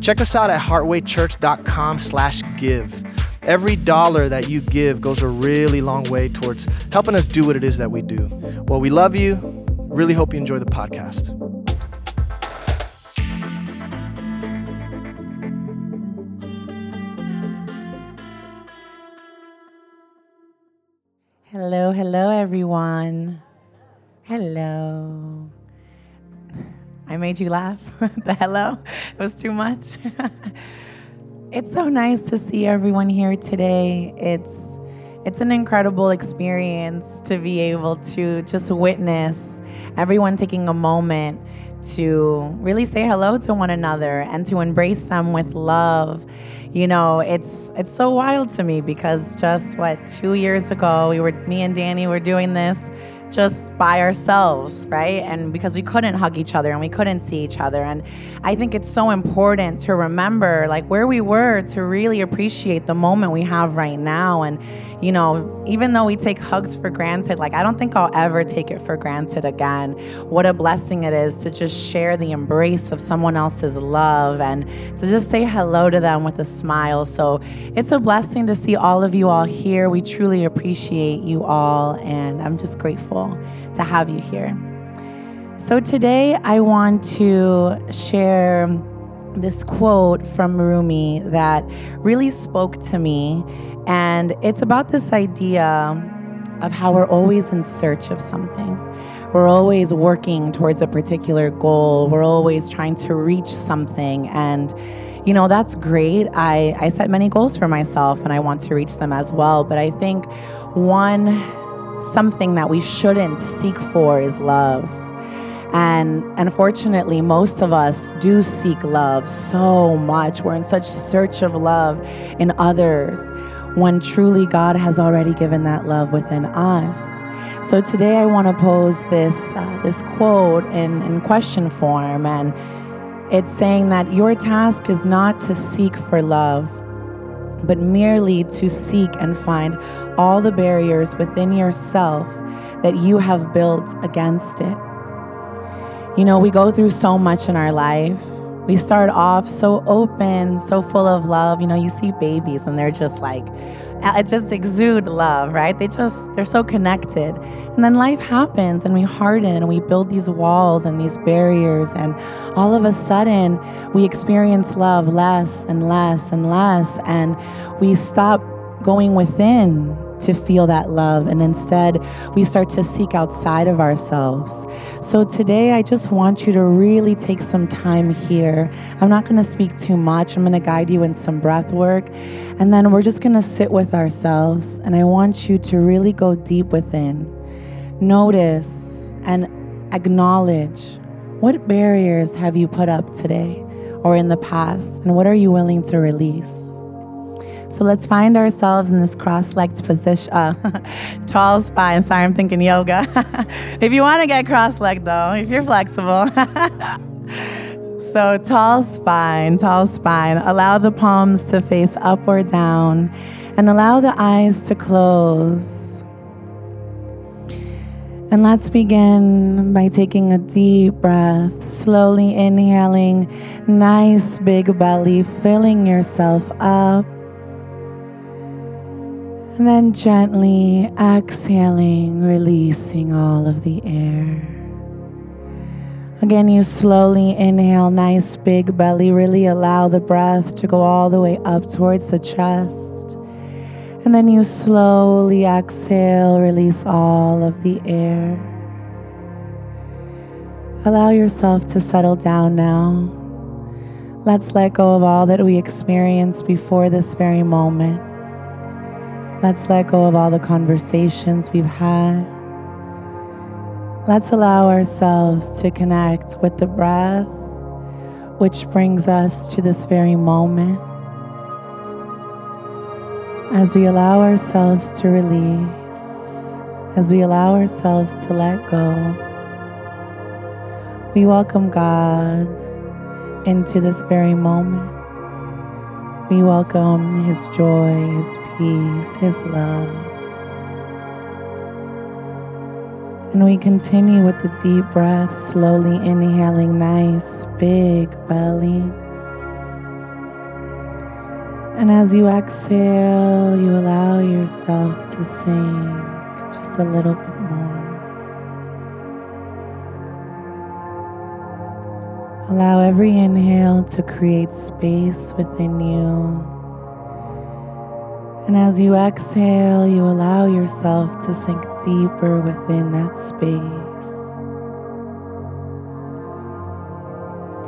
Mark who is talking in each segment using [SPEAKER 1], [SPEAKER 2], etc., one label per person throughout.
[SPEAKER 1] check us out at heartwaychurch.com slash give. Every dollar that you give goes a really long way towards helping us do what it is that we do. Well, we love you. Really hope you enjoy the podcast.
[SPEAKER 2] Hello, hello, everyone. Hello. I made you laugh. the hello it was too much. it's so nice to see everyone here today. It's it's an incredible experience to be able to just witness everyone taking a moment to really say hello to one another and to embrace them with love. You know, it's it's so wild to me because just what 2 years ago we were me and Danny were doing this just by ourselves, right? And because we couldn't hug each other and we couldn't see each other. And I think it's so important to remember like where we were to really appreciate the moment we have right now. And, you know, even though we take hugs for granted, like I don't think I'll ever take it for granted again. What a blessing it is to just share the embrace of someone else's love and to just say hello to them with a smile. So it's a blessing to see all of you all here. We truly appreciate you all, and I'm just grateful to have you here. So today I want to share this quote from Rumi that really spoke to me. And it's about this idea of how we're always in search of something. We're always working towards a particular goal. We're always trying to reach something. And, you know, that's great. I, I set many goals for myself and I want to reach them as well. But I think one something that we shouldn't seek for is love and unfortunately, most of us do seek love so much. We're in such search of love in others when truly God has already given that love within us. So today I want to pose this uh, this quote in, in question form and it's saying that your task is not to seek for love, but merely to seek and find all the barriers within yourself that you have built against it. You know, we go through so much in our life. We start off so open, so full of love. You know, you see babies and they're just like, it just exude love, right? They just, they're so connected. And then life happens and we harden and we build these walls and these barriers. And all of a sudden, we experience love less and less and less. And we stop going within to feel that love. And instead, we start to seek outside of ourselves. So today, I just want you to really take some time here. I'm not going to speak too much, I'm going to guide you in some breath work. And then we're just going to sit with ourselves. And I want you to really go deep within. Notice and acknowledge what barriers have you put up today or in the past, and what are you willing to release? So let's find ourselves in this cross-legged position, uh, tall spine. Sorry, I'm thinking yoga. if you want to get cross-legged though, if you're flexible. so tall spine, tall spine. Allow the palms to face up or down and allow the eyes to close. And let's begin by taking a deep breath, slowly inhaling, nice big belly, filling yourself up. And then gently exhaling, releasing all of the air. Again, you slowly inhale, nice big belly. Really allow the breath to go all the way up towards the chest. And then you slowly exhale, release all of the air. Allow yourself to settle down now. Let's let go of all that we experienced before this very moment. Let's let go of all the conversations we've had. Let's allow ourselves to connect with the breath, which brings us to this very moment. as we allow ourselves to release, as we allow ourselves to let go, we welcome God into this very moment. We welcome His joy, His peace, His love. And we continue with the deep breath, slowly inhaling, nice, big belly. And as you exhale, you allow yourself to sink just a little bit more. Allow every inhale to create space within you. And as you exhale, you allow yourself to sink deeper within that space.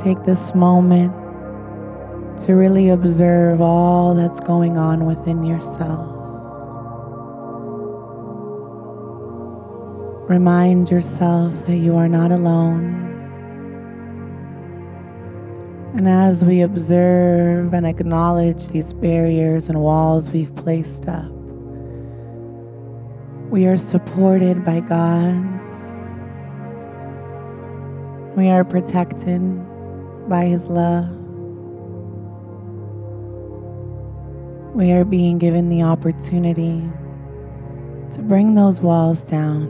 [SPEAKER 2] Take this moment to really observe all that's going on within yourself. Remind yourself that you are not alone. And as we observe and acknowledge these barriers and walls we've placed up, we are supported by God. We are protected by His love. We are being given the opportunity to bring those walls down,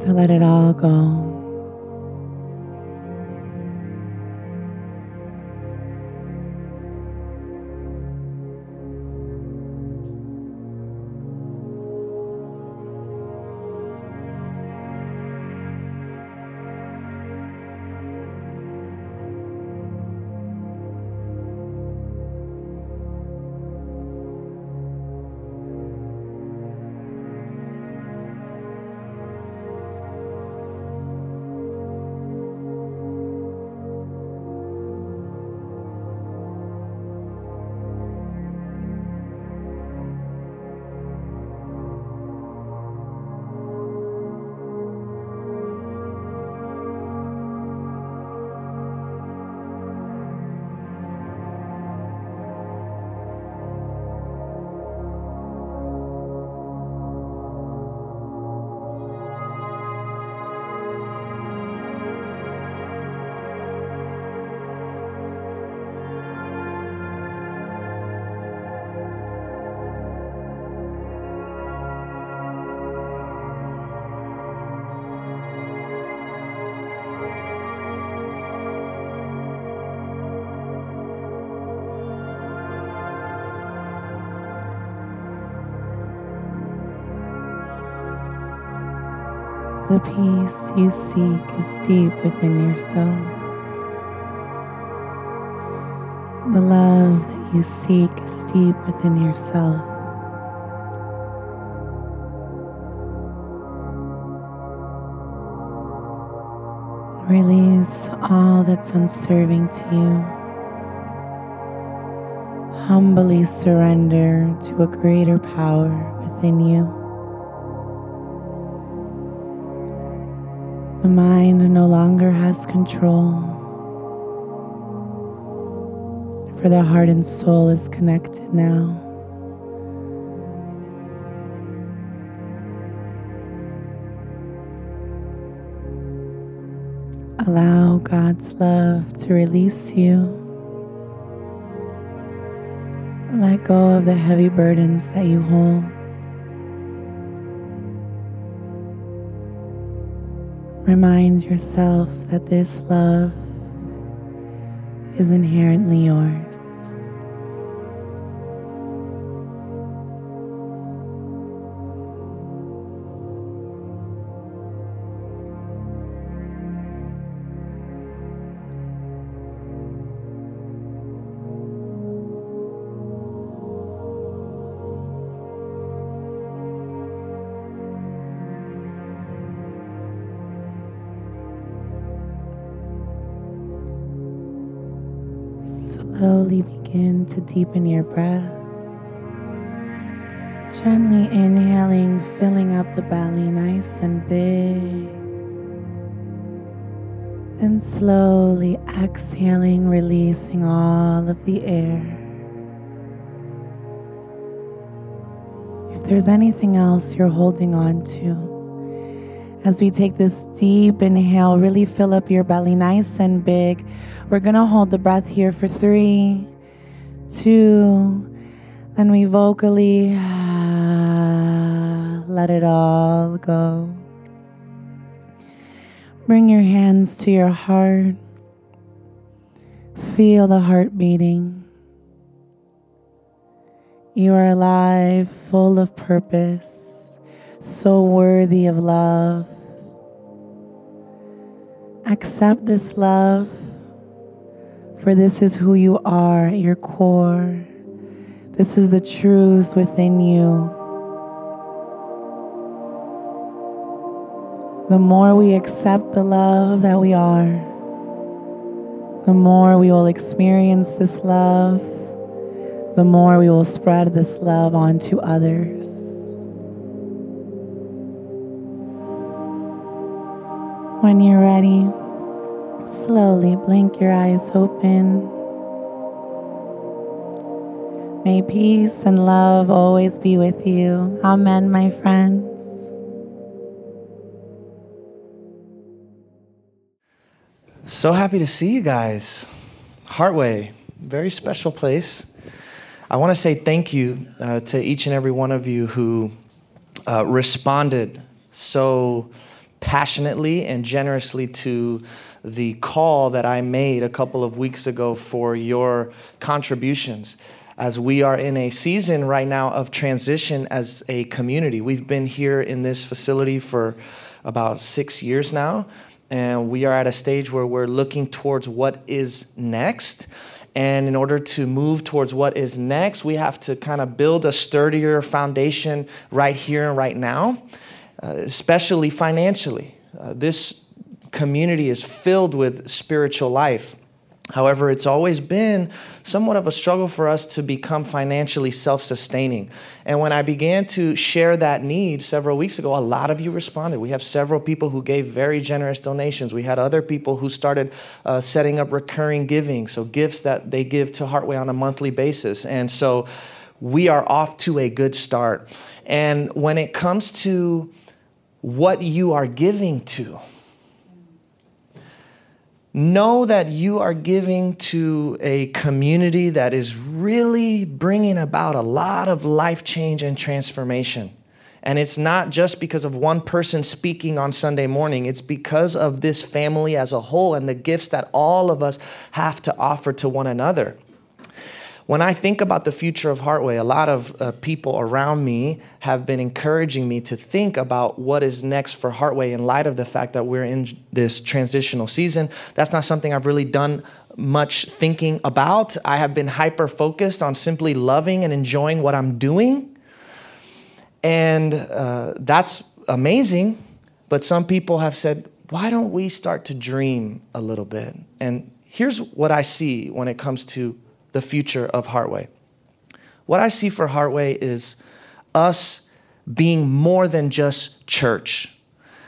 [SPEAKER 2] to let it all go. The peace you seek is deep within yourself. The love that you seek is deep within yourself. Release all that's unserving to you. Humbly surrender to a greater power within you. The mind no longer has control, for the heart and soul is connected now. Allow God's love to release you. Let go of the heavy burdens that you hold. Remind yourself that this love is inherently yours. To deepen your breath. Gently inhaling, filling up the belly nice and big. And slowly exhaling, releasing all of the air. If there's anything else you're holding on to, as we take this deep inhale, really fill up your belly nice and big. We're gonna hold the breath here for three, two, then we vocally let it all go. Bring your hands to your heart. Feel the heart beating. You are alive, full of purpose, so worthy of love. Accept this love, for this is who you are at your core. This is the truth within you. the more we accept the love that we are, the more we will experience this love, the more we will spread this love onto others. When you're ready, slowly blink your eyes open. May peace and love always be with you. Amen, my friends.
[SPEAKER 1] So happy to see you guys. Heartway, very special place. I want to say thank you uh, to each and every one of you who uh, responded so passionately and generously to the call that I made a couple of weeks ago for your contributions. As we are in a season right now of transition as a community, we've been here in this facility for about six years now and we are at a stage where we're looking towards what is next. And in order to move towards what is next, we have to kind of build a sturdier foundation right here and right now, uh, especially financially. Uh, this community is filled with spiritual life. However, it's always been somewhat of a struggle for us to become financially self sustaining. And when I began to share that need several weeks ago, a lot of you responded. We have several people who gave very generous donations. We had other people who started uh, setting up recurring giving, so gifts that they give to Heartway on a monthly basis. And so we are off to a good start. And when it comes to what you are giving to, know that you are giving to a community that is really bringing about a lot of life change and transformation. And it's not just because of one person speaking on Sunday morning, it's because of this family as a whole and the gifts that all of us have to offer to one another. When I think about the future of Heartway, a lot of uh, people around me have been encouraging me to think about what is next for Heartway in light of the fact that we're in this transitional season. That's not something I've really done much thinking about. I have been hyper focused on simply loving and enjoying what I'm doing. And uh, that's amazing. But some people have said, why don't we start to dream a little bit? And here's what I see when it comes to the future of Heartway. What I see for Heartway is us being more than just church.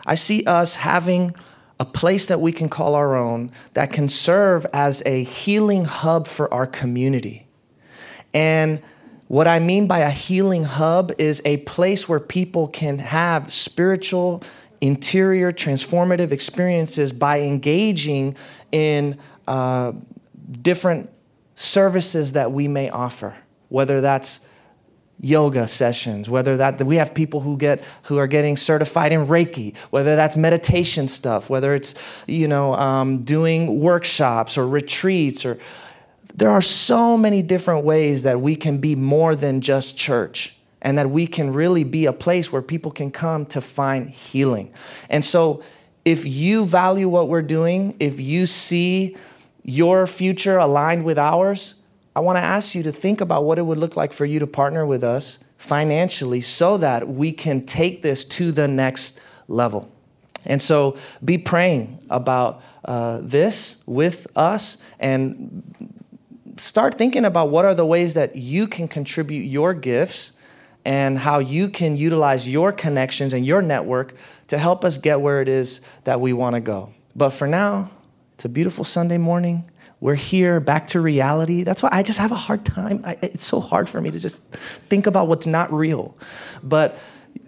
[SPEAKER 1] I see us having a place that we can call our own that can serve as a healing hub for our community. And what I mean by a healing hub is a place where people can have spiritual, interior, transformative experiences by engaging in uh, different services that we may offer, whether that's yoga sessions whether that we have people who get who are getting certified in reiki whether that's meditation stuff whether it's you know um, doing workshops or retreats or there are so many different ways that we can be more than just church and that we can really be a place where people can come to find healing. And so if you value what we're doing if you see your future aligned with ours, I want to ask you to think about what it would look like for you to partner with us financially so that we can take this to the next level. And so be praying about uh, this with us and start thinking about what are the ways that you can contribute your gifts and how you can utilize your connections and your network to help us get where it is that we want to go. But for now, It's a beautiful Sunday morning. We're here, back to reality. That's why I just have a hard time. I, it's so hard for me to just think about what's not real. But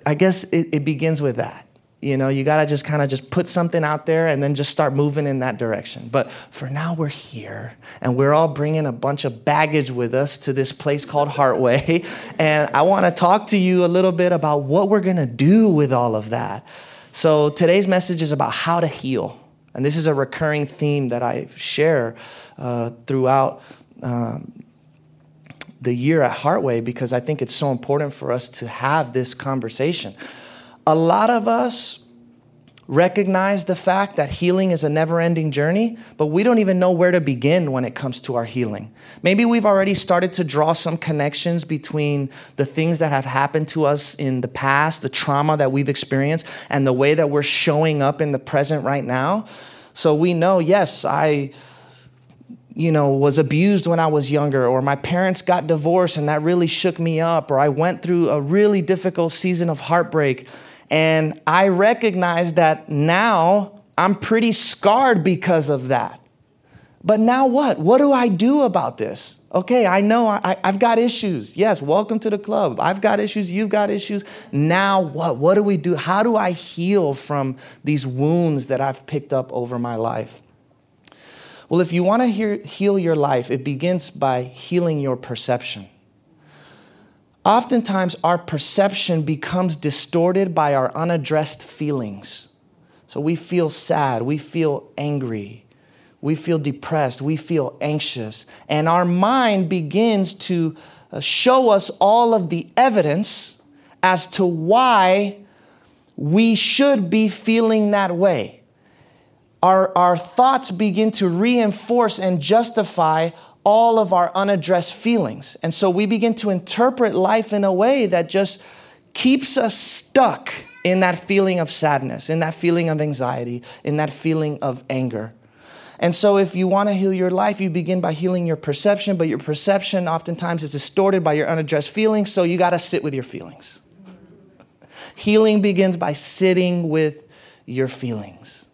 [SPEAKER 1] I guess it, it begins with that. You know, you gotta just kind of just put something out there and then just start moving in that direction. But for now, we're here and we're all bringing a bunch of baggage with us to this place called Heartway. And I wanna talk to you a little bit about what we're gonna do with all of that. So today's message is about how to heal. And this is a recurring theme that I share uh, throughout um, the year at Heartway because I think it's so important for us to have this conversation. A lot of us recognize the fact that healing is a never ending journey, but we don't even know where to begin when it comes to our healing. Maybe we've already started to draw some connections between the things that have happened to us in the past, the trauma that we've experienced, and the way that we're showing up in the present right now. So we know, yes, I you know, was abused when I was younger, or my parents got divorced and that really shook me up, or I went through a really difficult season of heartbreak and I recognize that now I'm pretty scarred because of that. But now what? What do I do about this? Okay, I know I, have got issues. Yes, welcome to the club. I've got issues, you've got issues. Now what? What do we do? How do I heal from these wounds that I've picked up over my life? Well, if you want to heal your life, it begins by healing your perception. Oftentimes, our perception becomes distorted by our unaddressed feelings. So we feel sad, we feel angry, we feel depressed, we feel anxious, and our mind begins to uh, show us all of the evidence as to why we should be feeling that way. Our, our thoughts begin to reinforce and justify all of our unaddressed feelings. And so we begin to interpret life in a way that just keeps us stuck in that feeling of sadness, in that feeling of anxiety, in that feeling of anger. And so, if you want to heal your life, you begin by healing your perception, but your perception oftentimes is distorted by your unaddressed feelings, so you got to sit with your feelings. Healing begins by sitting with your feelings.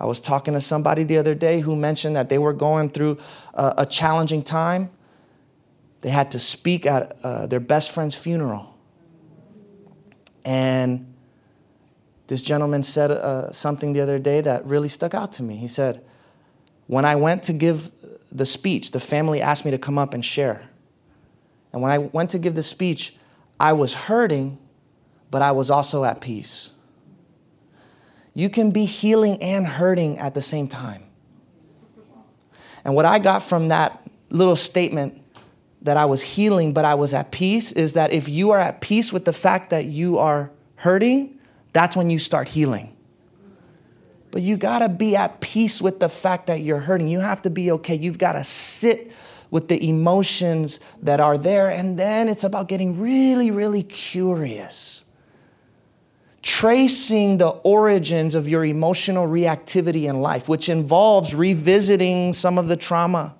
[SPEAKER 1] I was talking to somebody the other day who mentioned that they were going through a, a challenging time. They had to speak at uh, their best friend's funeral. And this gentleman said uh, something the other day that really stuck out to me. He said, When I went to give the speech, the family asked me to come up and share. And when I went to give the speech, I was hurting, but I was also at peace. You can be healing and hurting at the same time. And what I got from that little statement that I was healing, but I was at peace, is that if you are at peace with the fact that you are hurting, that's when you start healing. But you gotta be at peace with the fact that you're hurting. You have to be okay. You've gotta sit with the emotions that are there, and then it's about getting really, really curious tracing the origins of your emotional reactivity in life, which involves revisiting some of the trauma,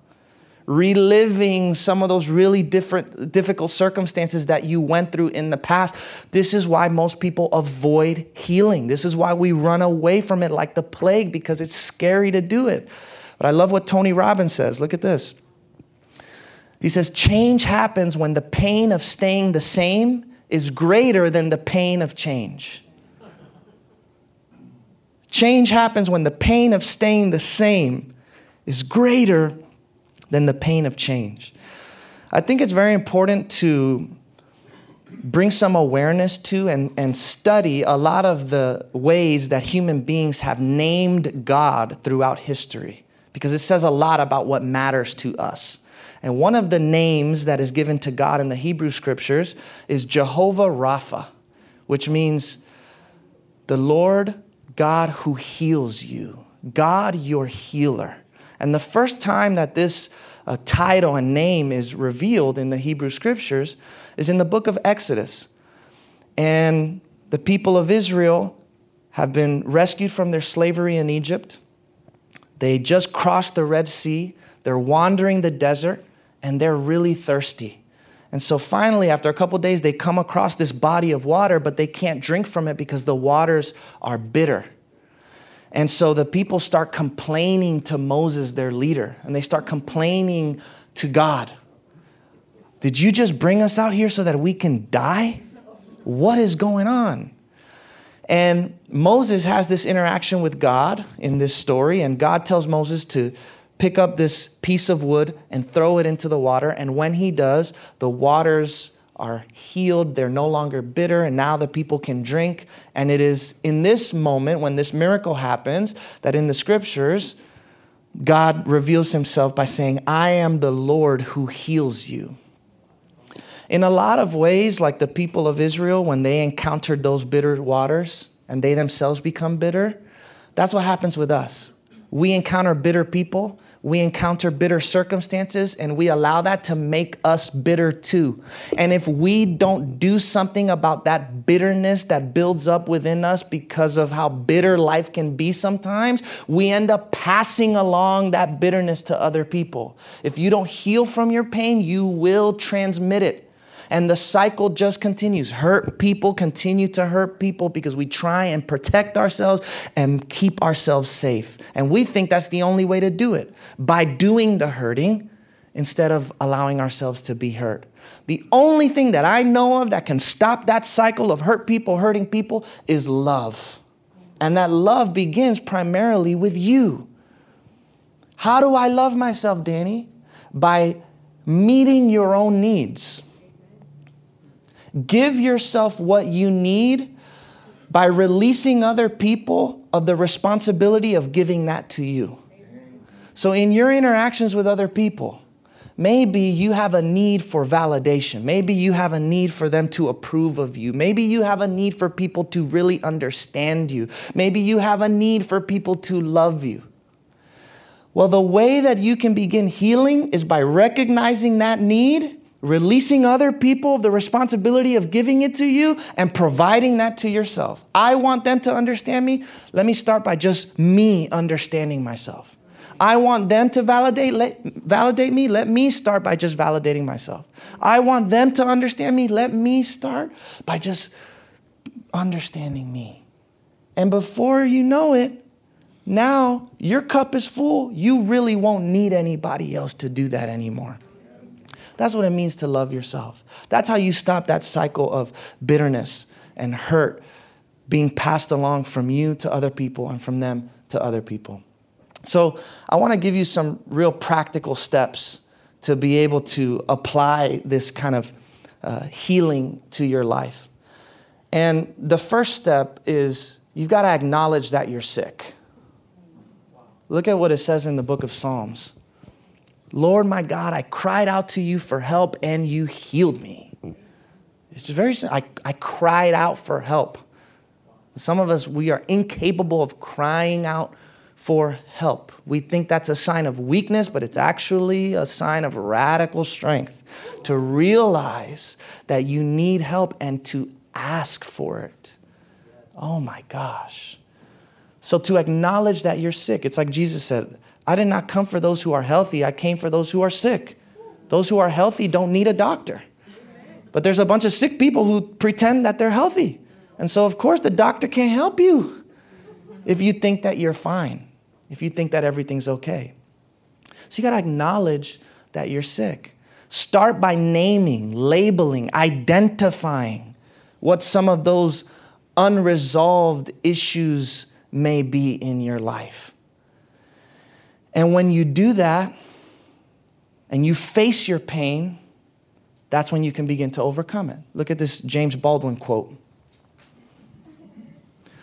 [SPEAKER 1] reliving some of those really different, difficult circumstances that you went through in the past. This is why most people avoid healing. This is why we run away from it like the plague because it's scary to do it. But I love what Tony Robbins says. Look at this. He says, Change happens when the pain of staying the same is greater than the pain of change. Change happens when the pain of staying the same is greater than the pain of change. I think it's very important to bring some awareness to and, and study a lot of the ways that human beings have named God throughout history because it says a lot about what matters to us. And one of the names that is given to God in the Hebrew scriptures is Jehovah Rapha, which means the Lord God who heals you, God your healer. And the first time that this uh, title and name is revealed in the Hebrew scriptures is in the book of Exodus. And the people of Israel have been rescued from their slavery in Egypt. They just crossed the Red Sea. They're wandering the desert and they're really thirsty. And so finally, after a couple days, they come across this body of water, but they can't drink from it because the waters are bitter. And so the people start complaining to Moses, their leader, and they start complaining to God. Did you just bring us out here so that we can die? What is going on? And Moses has this interaction with God in this story, and God tells Moses to pick up this piece of wood and throw it into the water. And when he does, the waters are healed. They're no longer bitter, and now the people can drink. And it is in this moment, when this miracle happens, that in the scriptures, God reveals himself by saying, I am the Lord who heals you. In a lot of ways, like the people of Israel, when they encountered those bitter waters and they themselves become bitter, that's what happens with us. We encounter bitter people, we encounter bitter circumstances, and we allow that to make us bitter too. And if we don't do something about that bitterness that builds up within us because of how bitter life can be sometimes, we end up passing along that bitterness to other people. If you don't heal from your pain, you will transmit it. And the cycle just continues. Hurt people continue to hurt people because we try and protect ourselves and keep ourselves safe. And we think that's the only way to do it by doing the hurting instead of allowing ourselves to be hurt. The only thing that I know of that can stop that cycle of hurt people hurting people is love. And that love begins primarily with you. How do I love myself, Danny? By meeting your own needs. Give yourself what you need by releasing other people of the responsibility of giving that to you. So, in your interactions with other people, maybe you have a need for validation. Maybe you have a need for them to approve of you. Maybe you have a need for people to really understand you. Maybe you have a need for people to love you. Well, the way that you can begin healing is by recognizing that need releasing other people of the responsibility of giving it to you and providing that to yourself. I want them to understand me. Let me start by just me understanding myself. I want them to validate let, validate me. Let me start by just validating myself. I want them to understand me. Let me start by just understanding me. And before you know it, now your cup is full. You really won't need anybody else to do that anymore. That's what it means to love yourself. That's how you stop that cycle of bitterness and hurt being passed along from you to other people and from them to other people. So, I want to give you some real practical steps to be able to apply this kind of uh, healing to your life. And the first step is you've got to acknowledge that you're sick. Look at what it says in the book of Psalms. Lord my God, I cried out to you for help and you healed me. It's just very simple. I, I cried out for help. Some of us, we are incapable of crying out for help. We think that's a sign of weakness, but it's actually a sign of radical strength to realize that you need help and to ask for it. Oh my gosh. So to acknowledge that you're sick, it's like Jesus said, I did not come for those who are healthy, I came for those who are sick. Those who are healthy don't need a doctor. But there's a bunch of sick people who pretend that they're healthy. And so, of course, the doctor can't help you if you think that you're fine, if you think that everything's okay. So, you got to acknowledge that you're sick. Start by naming, labeling, identifying what some of those unresolved issues may be in your life. And when you do that and you face your pain, that's when you can begin to overcome it. Look at this James Baldwin quote.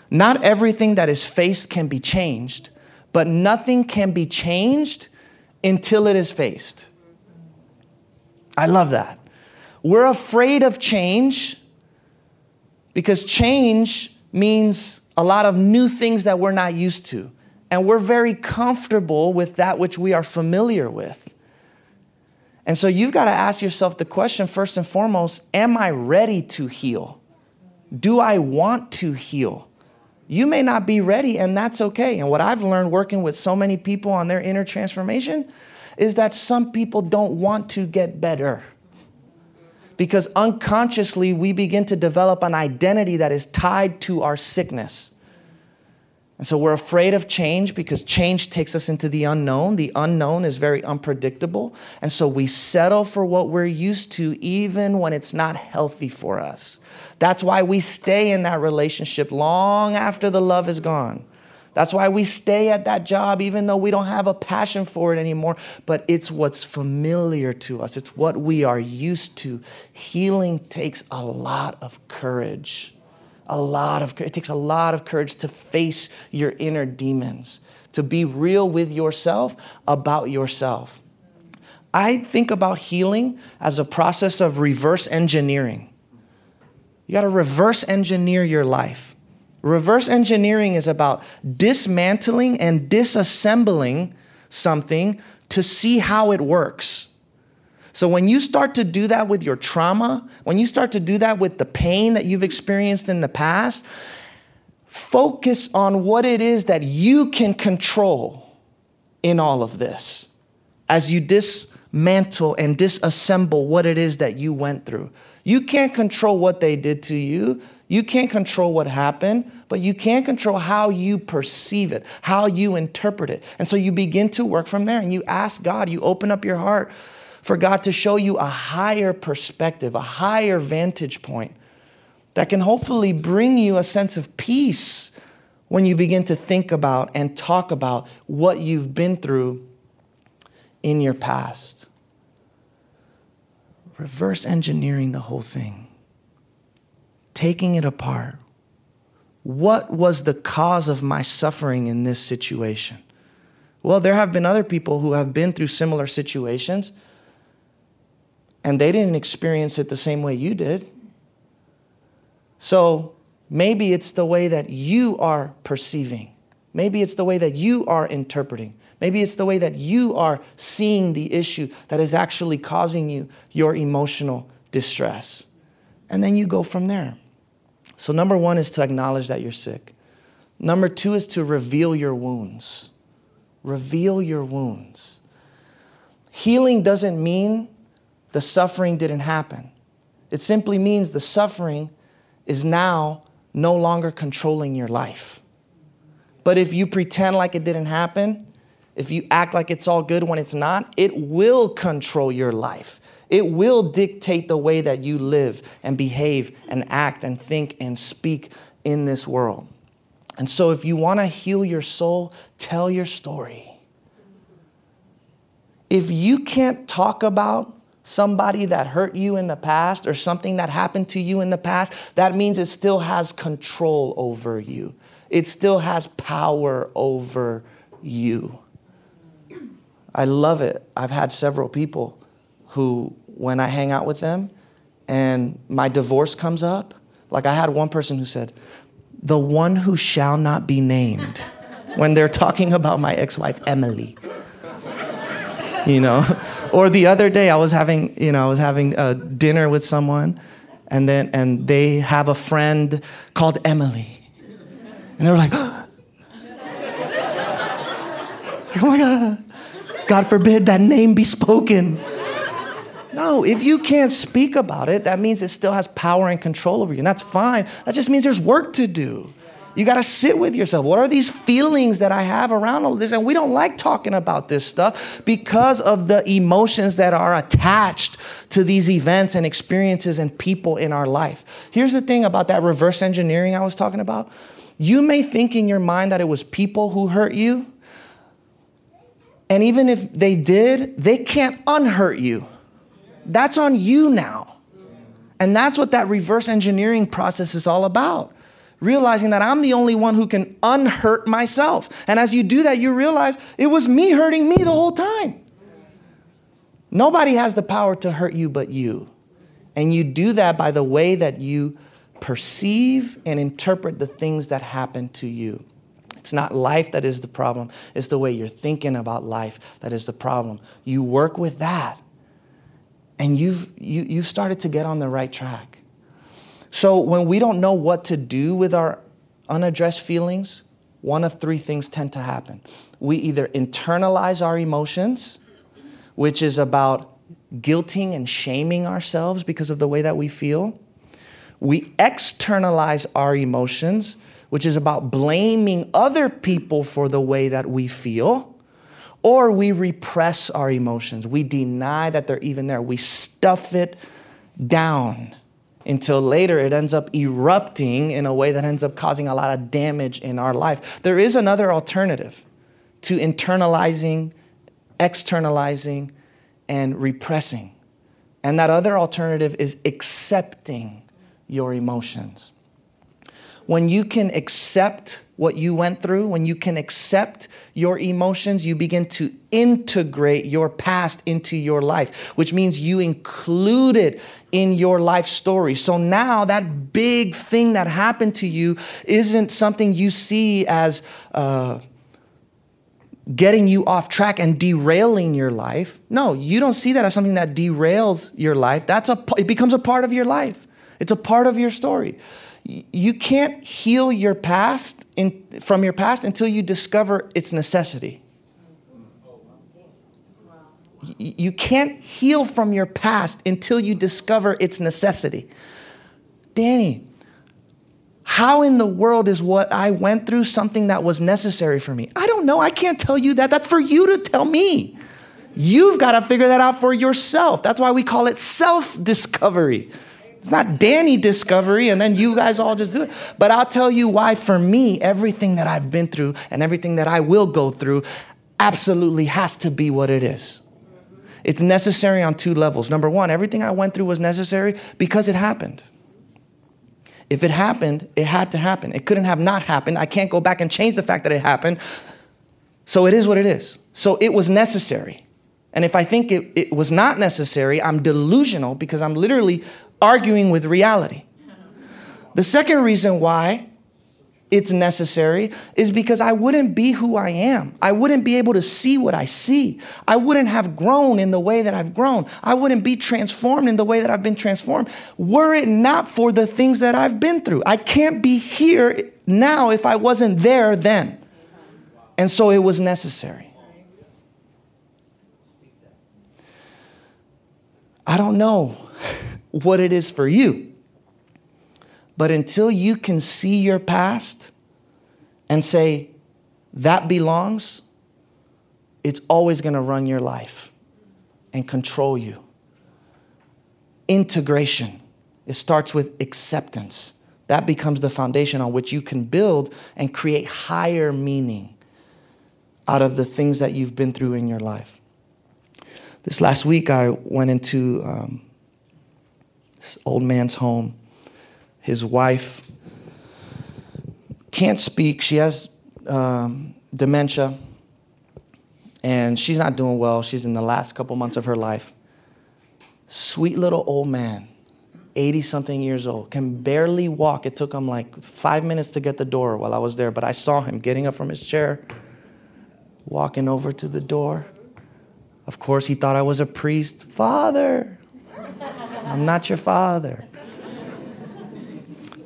[SPEAKER 1] Not everything that is faced can be changed, but nothing can be changed until it is faced. I love that. We're afraid of change because change means a lot of new things that we're not used to and we're very comfortable with that which we are familiar with. And so you've got to ask yourself the question first and foremost Am I ready to heal? Do I want to heal? You may not be ready, and that's okay. And what I've learned working with so many people on their inner transformation is that some people don't want to get better. Because unconsciously, we begin to develop an identity that is tied to our sickness. And so we're afraid of change because change takes us into the unknown. The unknown is very unpredictable. And so we settle for what we're used to, even when it's not healthy for us. That's why we stay in that relationship long after the love is gone. That's why we stay at that job even though we don't have a passion for it anymore. But it's what's familiar to us, it's what we are used to. Healing takes a lot of courage a lot of it takes a lot of courage to face your inner demons to be real with yourself about yourself. I think about healing as a process of reverse engineering. You got to reverse engineer your life. Reverse engineering is about dismantling and disassembling something to see how it works so when you start to do that with your trauma, when you start to do that with the pain that you've experienced in the past, focus on what it is that you can control in all of this as you dismantle and disassemble what it is that you went through. You can't control what they did to you. You can't control what happened, but you can control how you perceive it, how you interpret it. And so you begin to work from there and you ask God, you open up your heart for God to show you a higher perspective, a higher vantage point that can hopefully bring you a sense of peace when you begin to think about and talk about what you've been through in your past. Reverse engineering the whole thing, taking it apart. What was the cause of my suffering in this situation? Well, there have been other people who have been through similar situations and they didn't experience it the same way you did. So maybe it's the way that you are perceiving. Maybe it's the way that you are interpreting. Maybe it's the way that you are seeing the issue that is actually causing you your emotional distress. And then you go from there. So, number one is to acknowledge that you're sick. Number two is to reveal your wounds. Reveal your wounds. Healing doesn't mean the suffering didn't happen. It simply means the suffering is now no longer controlling your life. But if you pretend like it didn't happen, if you act like it's all good when it's not, it will control your life. It will dictate the way that you live and behave and act and think and speak in this world. And so, if you want to heal your soul, tell your story. If you can't talk about somebody that hurt you in the past or something that happened to you in the past, that means it still has control over you. It still has power over you. I love it. I've had several people who, when I hang out with them and my divorce comes up, like I had one person who said, The one who shall not be named, when they're talking about my ex wife, Emily you know. or the other day, I was having, you know, I was having a dinner with someone, and then and they have a friend called Emily, and they were like, like oh my God, God forbid that name be spoken. No, if you can't speak about it, that means it still has power and control over you, and that's fine. That just means there's work to do. You got to sit with yourself. What are these feelings that I have around all this? And we don't like talking about this stuff because of the emotions that are attached to these events and experiences and people in our life. Here's the thing about that reverse engineering I was talking about. You may think in your mind that it was people who hurt you. And even if they did, they can't unhurt you. That's on you now. And that's what that reverse engineering process is all about realizing that I'm the only one who can unhurt myself. And as you do that, you realize it was me hurting me the whole time. Nobody has the power to hurt you but you. And you do that by the way that you perceive and interpret the things that happen to you. It's not life that is the problem, it's the way you're thinking about life that is the problem. You work with that, and you've, you, you've started to get on the right track. So when we don't know what to do with our unaddressed feelings, one of three things tend to happen. We either internalize our emotions, which is about guilting and shaming ourselves because of the way that we feel. We externalize our emotions, which is about blaming other people for the way that we feel, or we repress our emotions. We deny that they're even there. We stuff it down until later it ends up erupting in a way that ends up causing a lot of damage in our life. There is another alternative to internalizing, externalizing, and repressing. And that other alternative is accepting your emotions. When you can accept what you went through, when you can accept your emotions, you begin to integrate your past into your life, which means you include it in your life story. So now that big thing that happened to you isn't something you see as uh, getting you off track and derailing your life. No, you don't see that as something that derails your life. That's a it becomes a part of your life. It's a part of your story you can't heal your past in, from your past until you discover its necessity. You can't heal from your past until you discover its necessity. Danny, how in the world is what I went through something that was necessary for me? I don't know. I can't tell you that. That's for you to tell me. You've got to figure that out for yourself. That's why we call it self discovery. It's not Danny discovery and then you guys all just do it. But I'll tell you why, for me, everything that I've been through and everything that I will go through absolutely has to be what it is. It's necessary on two levels. Number one, everything I went through was necessary because it happened. If it happened, it had to happen. It couldn't have not happened. I can't go back and change the fact that it happened. So it is what it is. So it was necessary. And if I think it, it was not necessary, I'm delusional because I'm literally arguing with reality. The second reason why it's necessary is because I wouldn't be who I am. I wouldn't be able to see what I see. I wouldn't have grown in the way that I've grown. I wouldn't be transformed in the way that I've been transformed were it not for the things that I've been through. I can't be here now if I wasn't there then. And so it was necessary. I don't know what it is for you. But until you can see your past and say, that belongs, it's always going to run your life and control you. Integration, it starts with acceptance. That becomes the foundation on which you can build and create higher meaning out of the things that you've been through in your life. This last week, I went into um, old man's home. His wife can't speak. She has um, dementia, and she's not doing well. She's in the last couple months of her life. Sweet little old man, 80 something years old, can barely walk. It took him like five minutes to get the door while I was there, but I saw him getting up from his chair, walking over to the door. Of course, he thought I was a priest. Father, I'm not your father.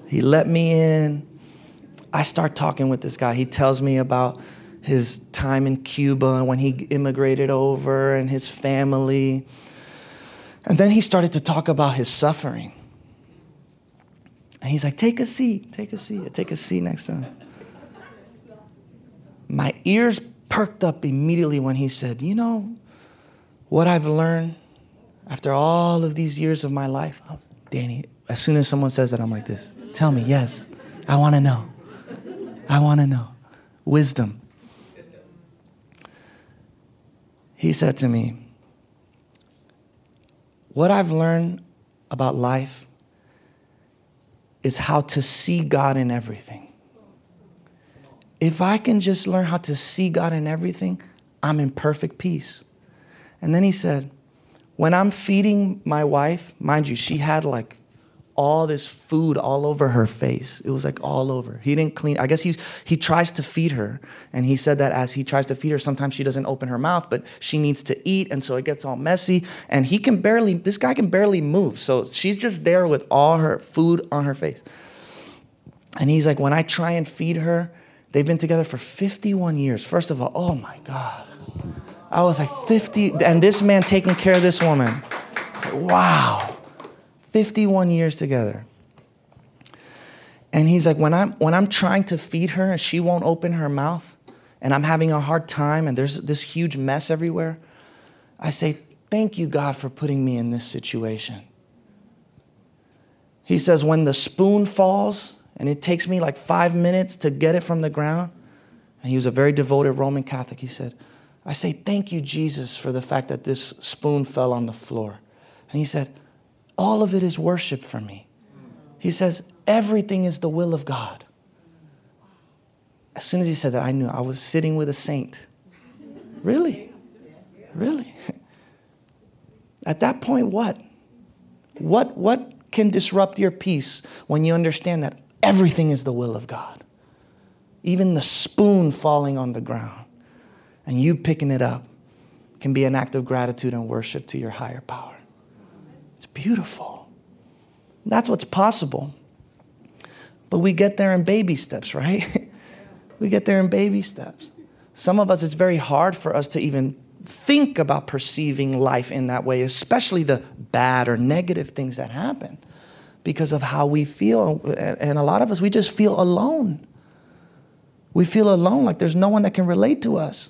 [SPEAKER 1] He let me in. I start talking with this guy. He tells me about his time in Cuba and when he immigrated over and his family. And then he started to talk about his suffering. And he's like, Take a seat, take a seat, take a seat next him. My ears perked up immediately when he said, You know what I've learned after all of these years of my life, oh, Danny, as soon as someone says that, I'm like this. Tell me, yes. I want to know. I want to know. Wisdom. He said to me, What I've learned about life is how to see God in everything. If I can just learn how to see God in everything, I'm in perfect peace. And then he said, when I'm feeding my wife, mind you, she had like all this food all over her face. It was like all over. He didn't clean. I guess he he tries to feed her, and he said that as he tries to feed her, sometimes she doesn't open her mouth, but she needs to eat, and so it gets all messy. And he can barely. This guy can barely move, so she's just there with all her food on her face. And he's like, when I try and feed her, they've been together for 51 years. First of all, oh my God. I was like 50, and this man taking care of this woman. I like, wow, 51 years together. And he's like, when I'm when I'm trying to feed her and she won't open her mouth, and I'm having a hard time, and there's this huge mess everywhere, I say, Thank you, God, for putting me in this situation. He says, when the spoon falls and it takes me like five minutes to get it from the ground, and he was a very devoted Roman Catholic, he said, I say, Thank you, Jesus, for the fact that this spoon fell on the floor. And he said, All of it is worship for me. He says, Everything is the will of God. As soon as he said that, I knew I was sitting with a saint. Really? Really? At that point, what? What, what can disrupt your peace when you understand that everything is the will of God? Even the spoon falling on the ground and you picking it up can be an act of gratitude and worship to your higher power. It's beautiful. That's what's possible. But we get there in baby steps, right? we get there in baby steps. Some of us, it's very hard for us to even think about perceiving life in that way, especially the bad or negative things that happen because of how we feel. And a lot of us, we just feel alone. We feel alone, like there's no one that can relate to us.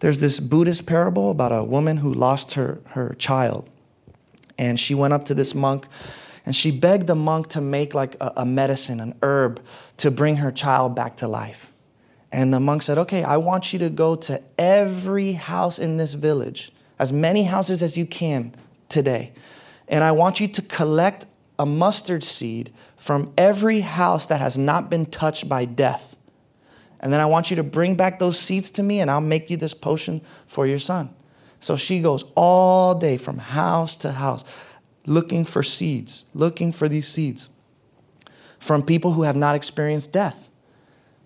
[SPEAKER 1] There's this Buddhist parable about a woman who lost her, her child. And she went up to this monk and she begged the monk to make like a, a medicine, an herb, to bring her child back to life. And the monk said, Okay, I want you to go to every house in this village, as many houses as you can today. And I want you to collect a mustard seed from every house that has not been touched by death. And then I want you to bring back those seeds to me, and I'll make you this potion for your son. So she goes all day from house to house looking for seeds, looking for these seeds from people who have not experienced death.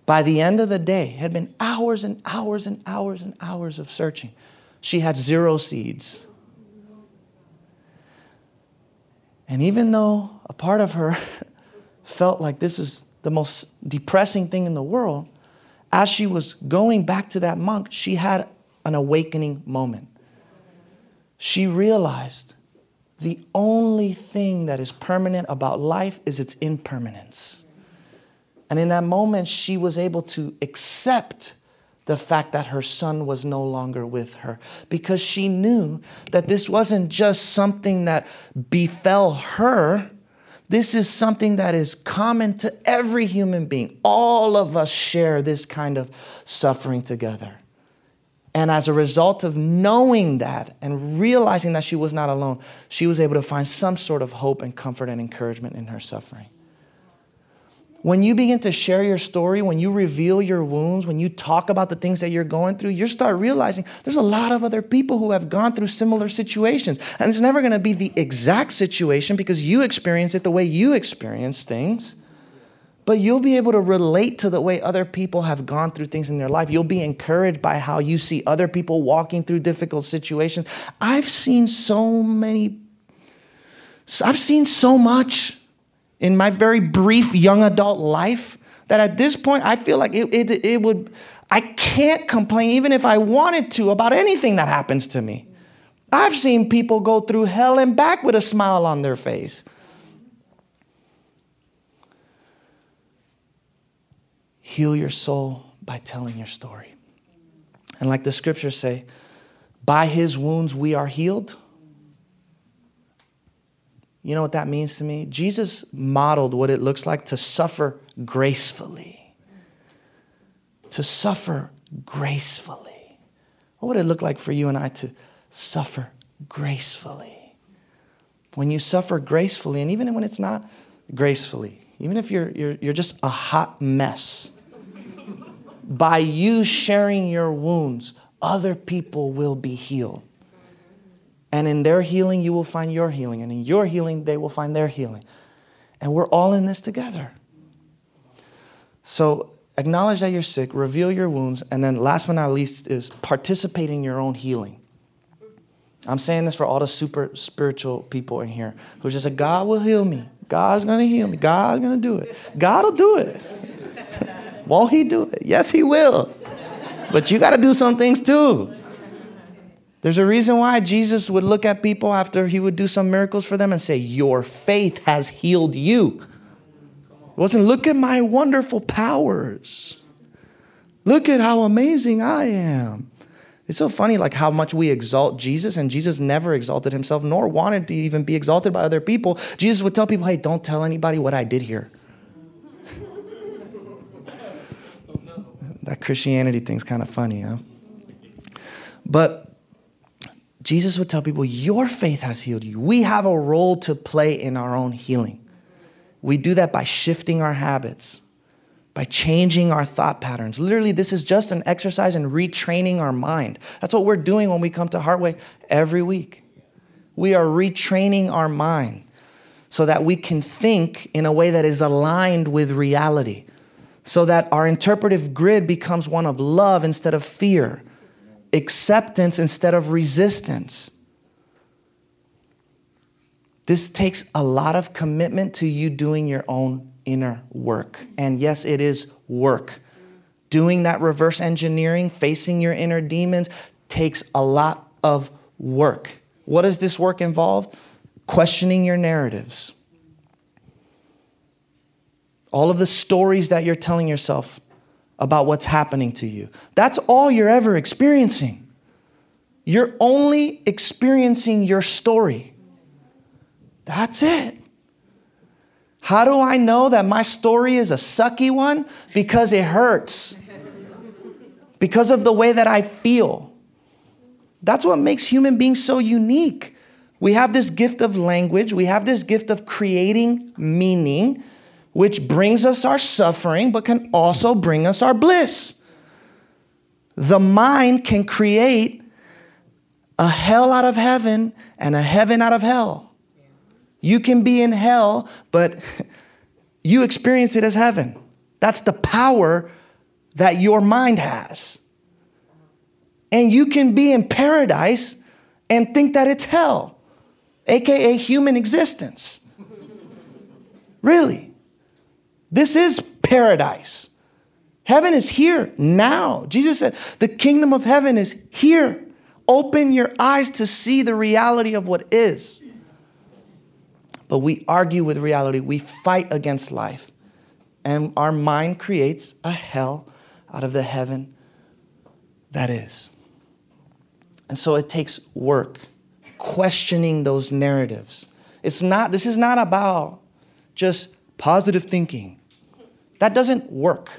[SPEAKER 1] By the end of the day, it had been hours and hours and hours and hours of searching. She had zero seeds. And even though a part of her felt like this is the most depressing thing in the world, as she was going back to that monk, she had an awakening moment. She realized the only thing that is permanent about life is its impermanence. And in that moment, she was able to accept the fact that her son was no longer with her because she knew that this wasn't just something that befell her. This is something that is common to every human being. All of us share this kind of suffering together. And as a result of knowing that and realizing that she was not alone, she was able to find some sort of hope and comfort and encouragement in her suffering. When you begin to share your story, when you reveal your wounds, when you talk about the things that you're going through, you start realizing there's a lot of other people who have gone through similar situations. And it's never going to be the exact situation because you experience it the way you experience things. But you'll be able to relate to the way other people have gone through things in their life. You'll be encouraged by how you see other people walking through difficult situations. I've seen so many, I've seen so much in my very brief young adult life that at this point I feel like it, it, it would, I can't complain even if I wanted to about anything that happens to me. I've seen people go through hell and back with a smile on their face. Heal your soul by telling your story. And like the scriptures say, by his wounds we are healed. You know what that means to me? Jesus modeled what it looks like to suffer gracefully. To suffer gracefully. What would it look like for you and I to suffer gracefully? When you suffer gracefully, and even when it's not gracefully, even if you're, you're, you're just a hot mess, by you sharing your wounds, other people will be healed. And in their healing, you will find your healing. And in your healing, they will find their healing. And we're all in this together. So acknowledge that you're sick, reveal your wounds, and then last but not least is participate in your own healing. I'm saying this for all the super spiritual people in here who just say, God will heal me. God's gonna heal me. God's gonna do it. God will do it. Won't He do it? Yes, He will. But you gotta do some things too. There's a reason why Jesus would look at people after he would do some miracles for them and say, Your faith has healed you. It wasn't, look at my wonderful powers. Look at how amazing I am. It's so funny, like how much we exalt Jesus, and Jesus never exalted himself, nor wanted to even be exalted by other people. Jesus would tell people, hey, don't tell anybody what I did here. that Christianity thing's kind of funny, huh? But Jesus would tell people, Your faith has healed you. We have a role to play in our own healing. We do that by shifting our habits, by changing our thought patterns. Literally, this is just an exercise in retraining our mind. That's what we're doing when we come to Heartway every week. We are retraining our mind so that we can think in a way that is aligned with reality, so that our interpretive grid becomes one of love instead of fear acceptance instead of resistance. This takes a lot of commitment to you doing your own inner work. And yes, it is work. Doing that reverse engineering, facing your inner demons, takes a lot of work. What does this work involve? Questioning your narratives. All of the stories that you're telling yourself about what's happening to you. That's all you're ever experiencing. You're only experiencing your story. That's it. How do I know that my story is a sucky one? Because it hurts. Because of the way that I feel. That's what makes human beings so unique. We have this gift of language, we have this gift of creating meaning which brings us our suffering, but can also bring us our bliss. The mind can create a hell out of heaven and a heaven out of hell. You can be in hell, but you experience it as heaven. That's the power that your mind has. And you can be in paradise and think that it's hell, AKA human existence. Really. This is paradise. Heaven is here now. Jesus said, The kingdom of heaven is here. Open your eyes to see the reality of what is. But we argue with reality, we fight against life. And our mind creates a hell out of the heaven that is. And so it takes work questioning those narratives. It's not, this is not about just positive thinking. That doesn't work.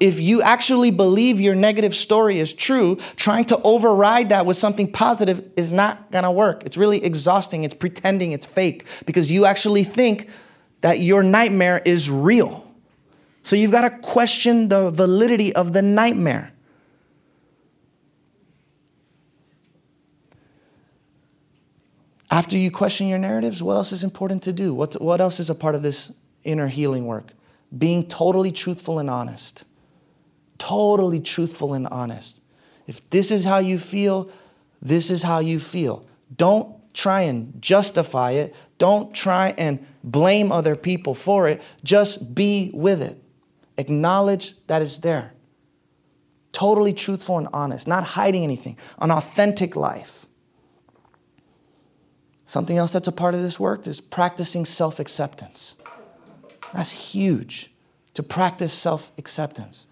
[SPEAKER 1] If you actually believe your negative story is true, trying to override that with something positive is not gonna work. It's really exhausting, it's pretending, it's fake, because you actually think that your nightmare is real. So you've gotta question the validity of the nightmare. After you question your narratives, what else is important to do? What, what else is a part of this inner healing work? Being totally truthful and honest. Totally truthful and honest. If this is how you feel, this is how you feel. Don't try and justify it. Don't try and blame other people for it. Just be with it. Acknowledge that it's there. Totally truthful and honest, not hiding anything. An authentic life. Something else that's a part of this work is practicing self acceptance. That's huge to practice self acceptance.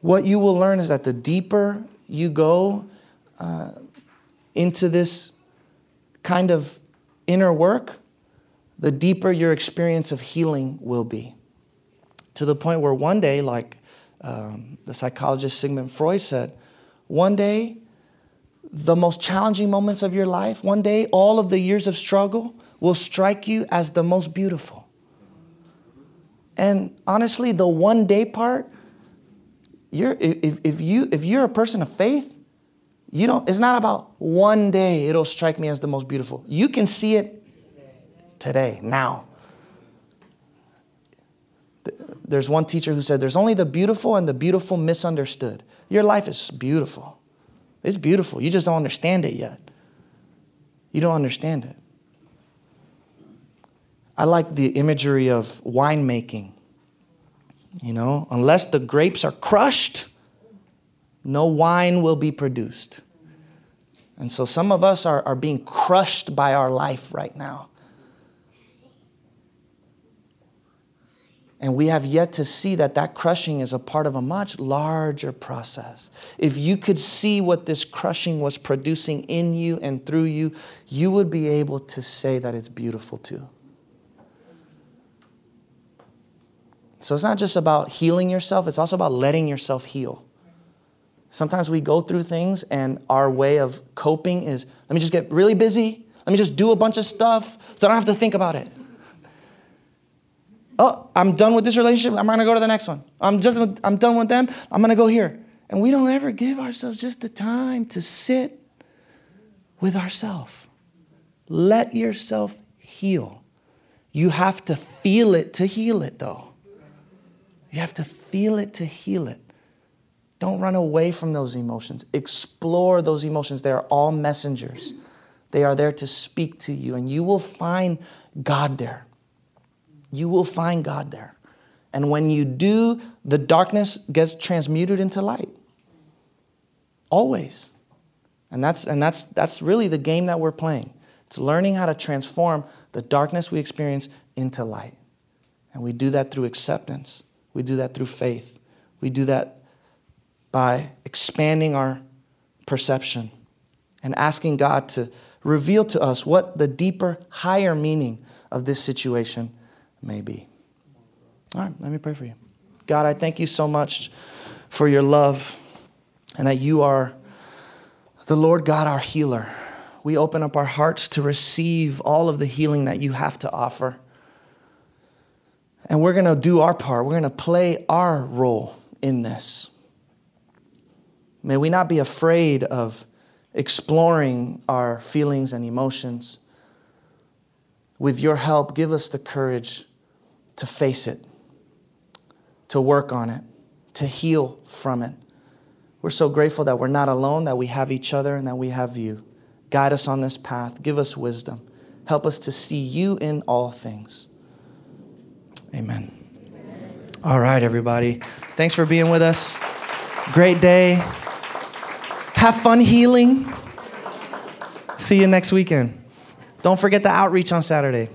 [SPEAKER 1] What you will learn is that the deeper you go uh, into this kind of inner work, the deeper your experience of healing will be. To the point where one day, like um, the psychologist Sigmund Freud said, one day, the most challenging moments of your life, one day, all of the years of struggle will strike you as the most beautiful. And honestly, the one day part, you're, if, if, you, if you're a person of faith, you don't, it's not about one day it'll strike me as the most beautiful. You can see it today, now. There's one teacher who said, There's only the beautiful and the beautiful misunderstood. Your life is beautiful. It's beautiful. You just don't understand it yet. You don't understand it. I like the imagery of winemaking. You know, unless the grapes are crushed, no wine will be produced. And so some of us are, are being crushed by our life right now. And we have yet to see that that crushing is a part of a much larger process. If you could see what this crushing was producing in you and through you, you would be able to say that it's beautiful too. So it's not just about healing yourself, it's also about letting yourself heal. Sometimes we go through things and our way of coping is let me just get really busy, let me just do a bunch of stuff so I don't have to think about it. Oh, I'm done with this relationship. I'm gonna go to the next one. I'm just I'm done with them. I'm gonna go here. And we don't ever give ourselves just the time to sit with ourselves. Let yourself heal. You have to feel it to heal it, though. You have to feel it to heal it. Don't run away from those emotions. Explore those emotions. They are all messengers. They are there to speak to you, and you will find God there. You will find God there. And when you do, the darkness gets transmuted into light. Always. And that's, and that's, that's really the game that we're playing. It's learning how to transform the darkness we experience into light. And we do that through acceptance, we do that through faith, we do that by expanding our perception and asking God to reveal to us what the deeper, higher meaning of this situation may be. All right, let me pray for you. God, I thank you so much for your love and that you are the Lord God, our healer. We open up our hearts to receive all of the healing that you have to offer. And we're going to do our part. We're going to play our role in this. May we not be afraid of exploring our feelings and emotions. With your help, give us the courage to face it, to work on it, to heal from it. We're so grateful that we're not alone, that we have each other, and that we have you. Guide us on this path. Give us wisdom. Help us to see you in all things. Amen. All right, everybody. Thanks for being with us. Great day. Have fun healing. See you next weekend. Don't forget the outreach on Saturday.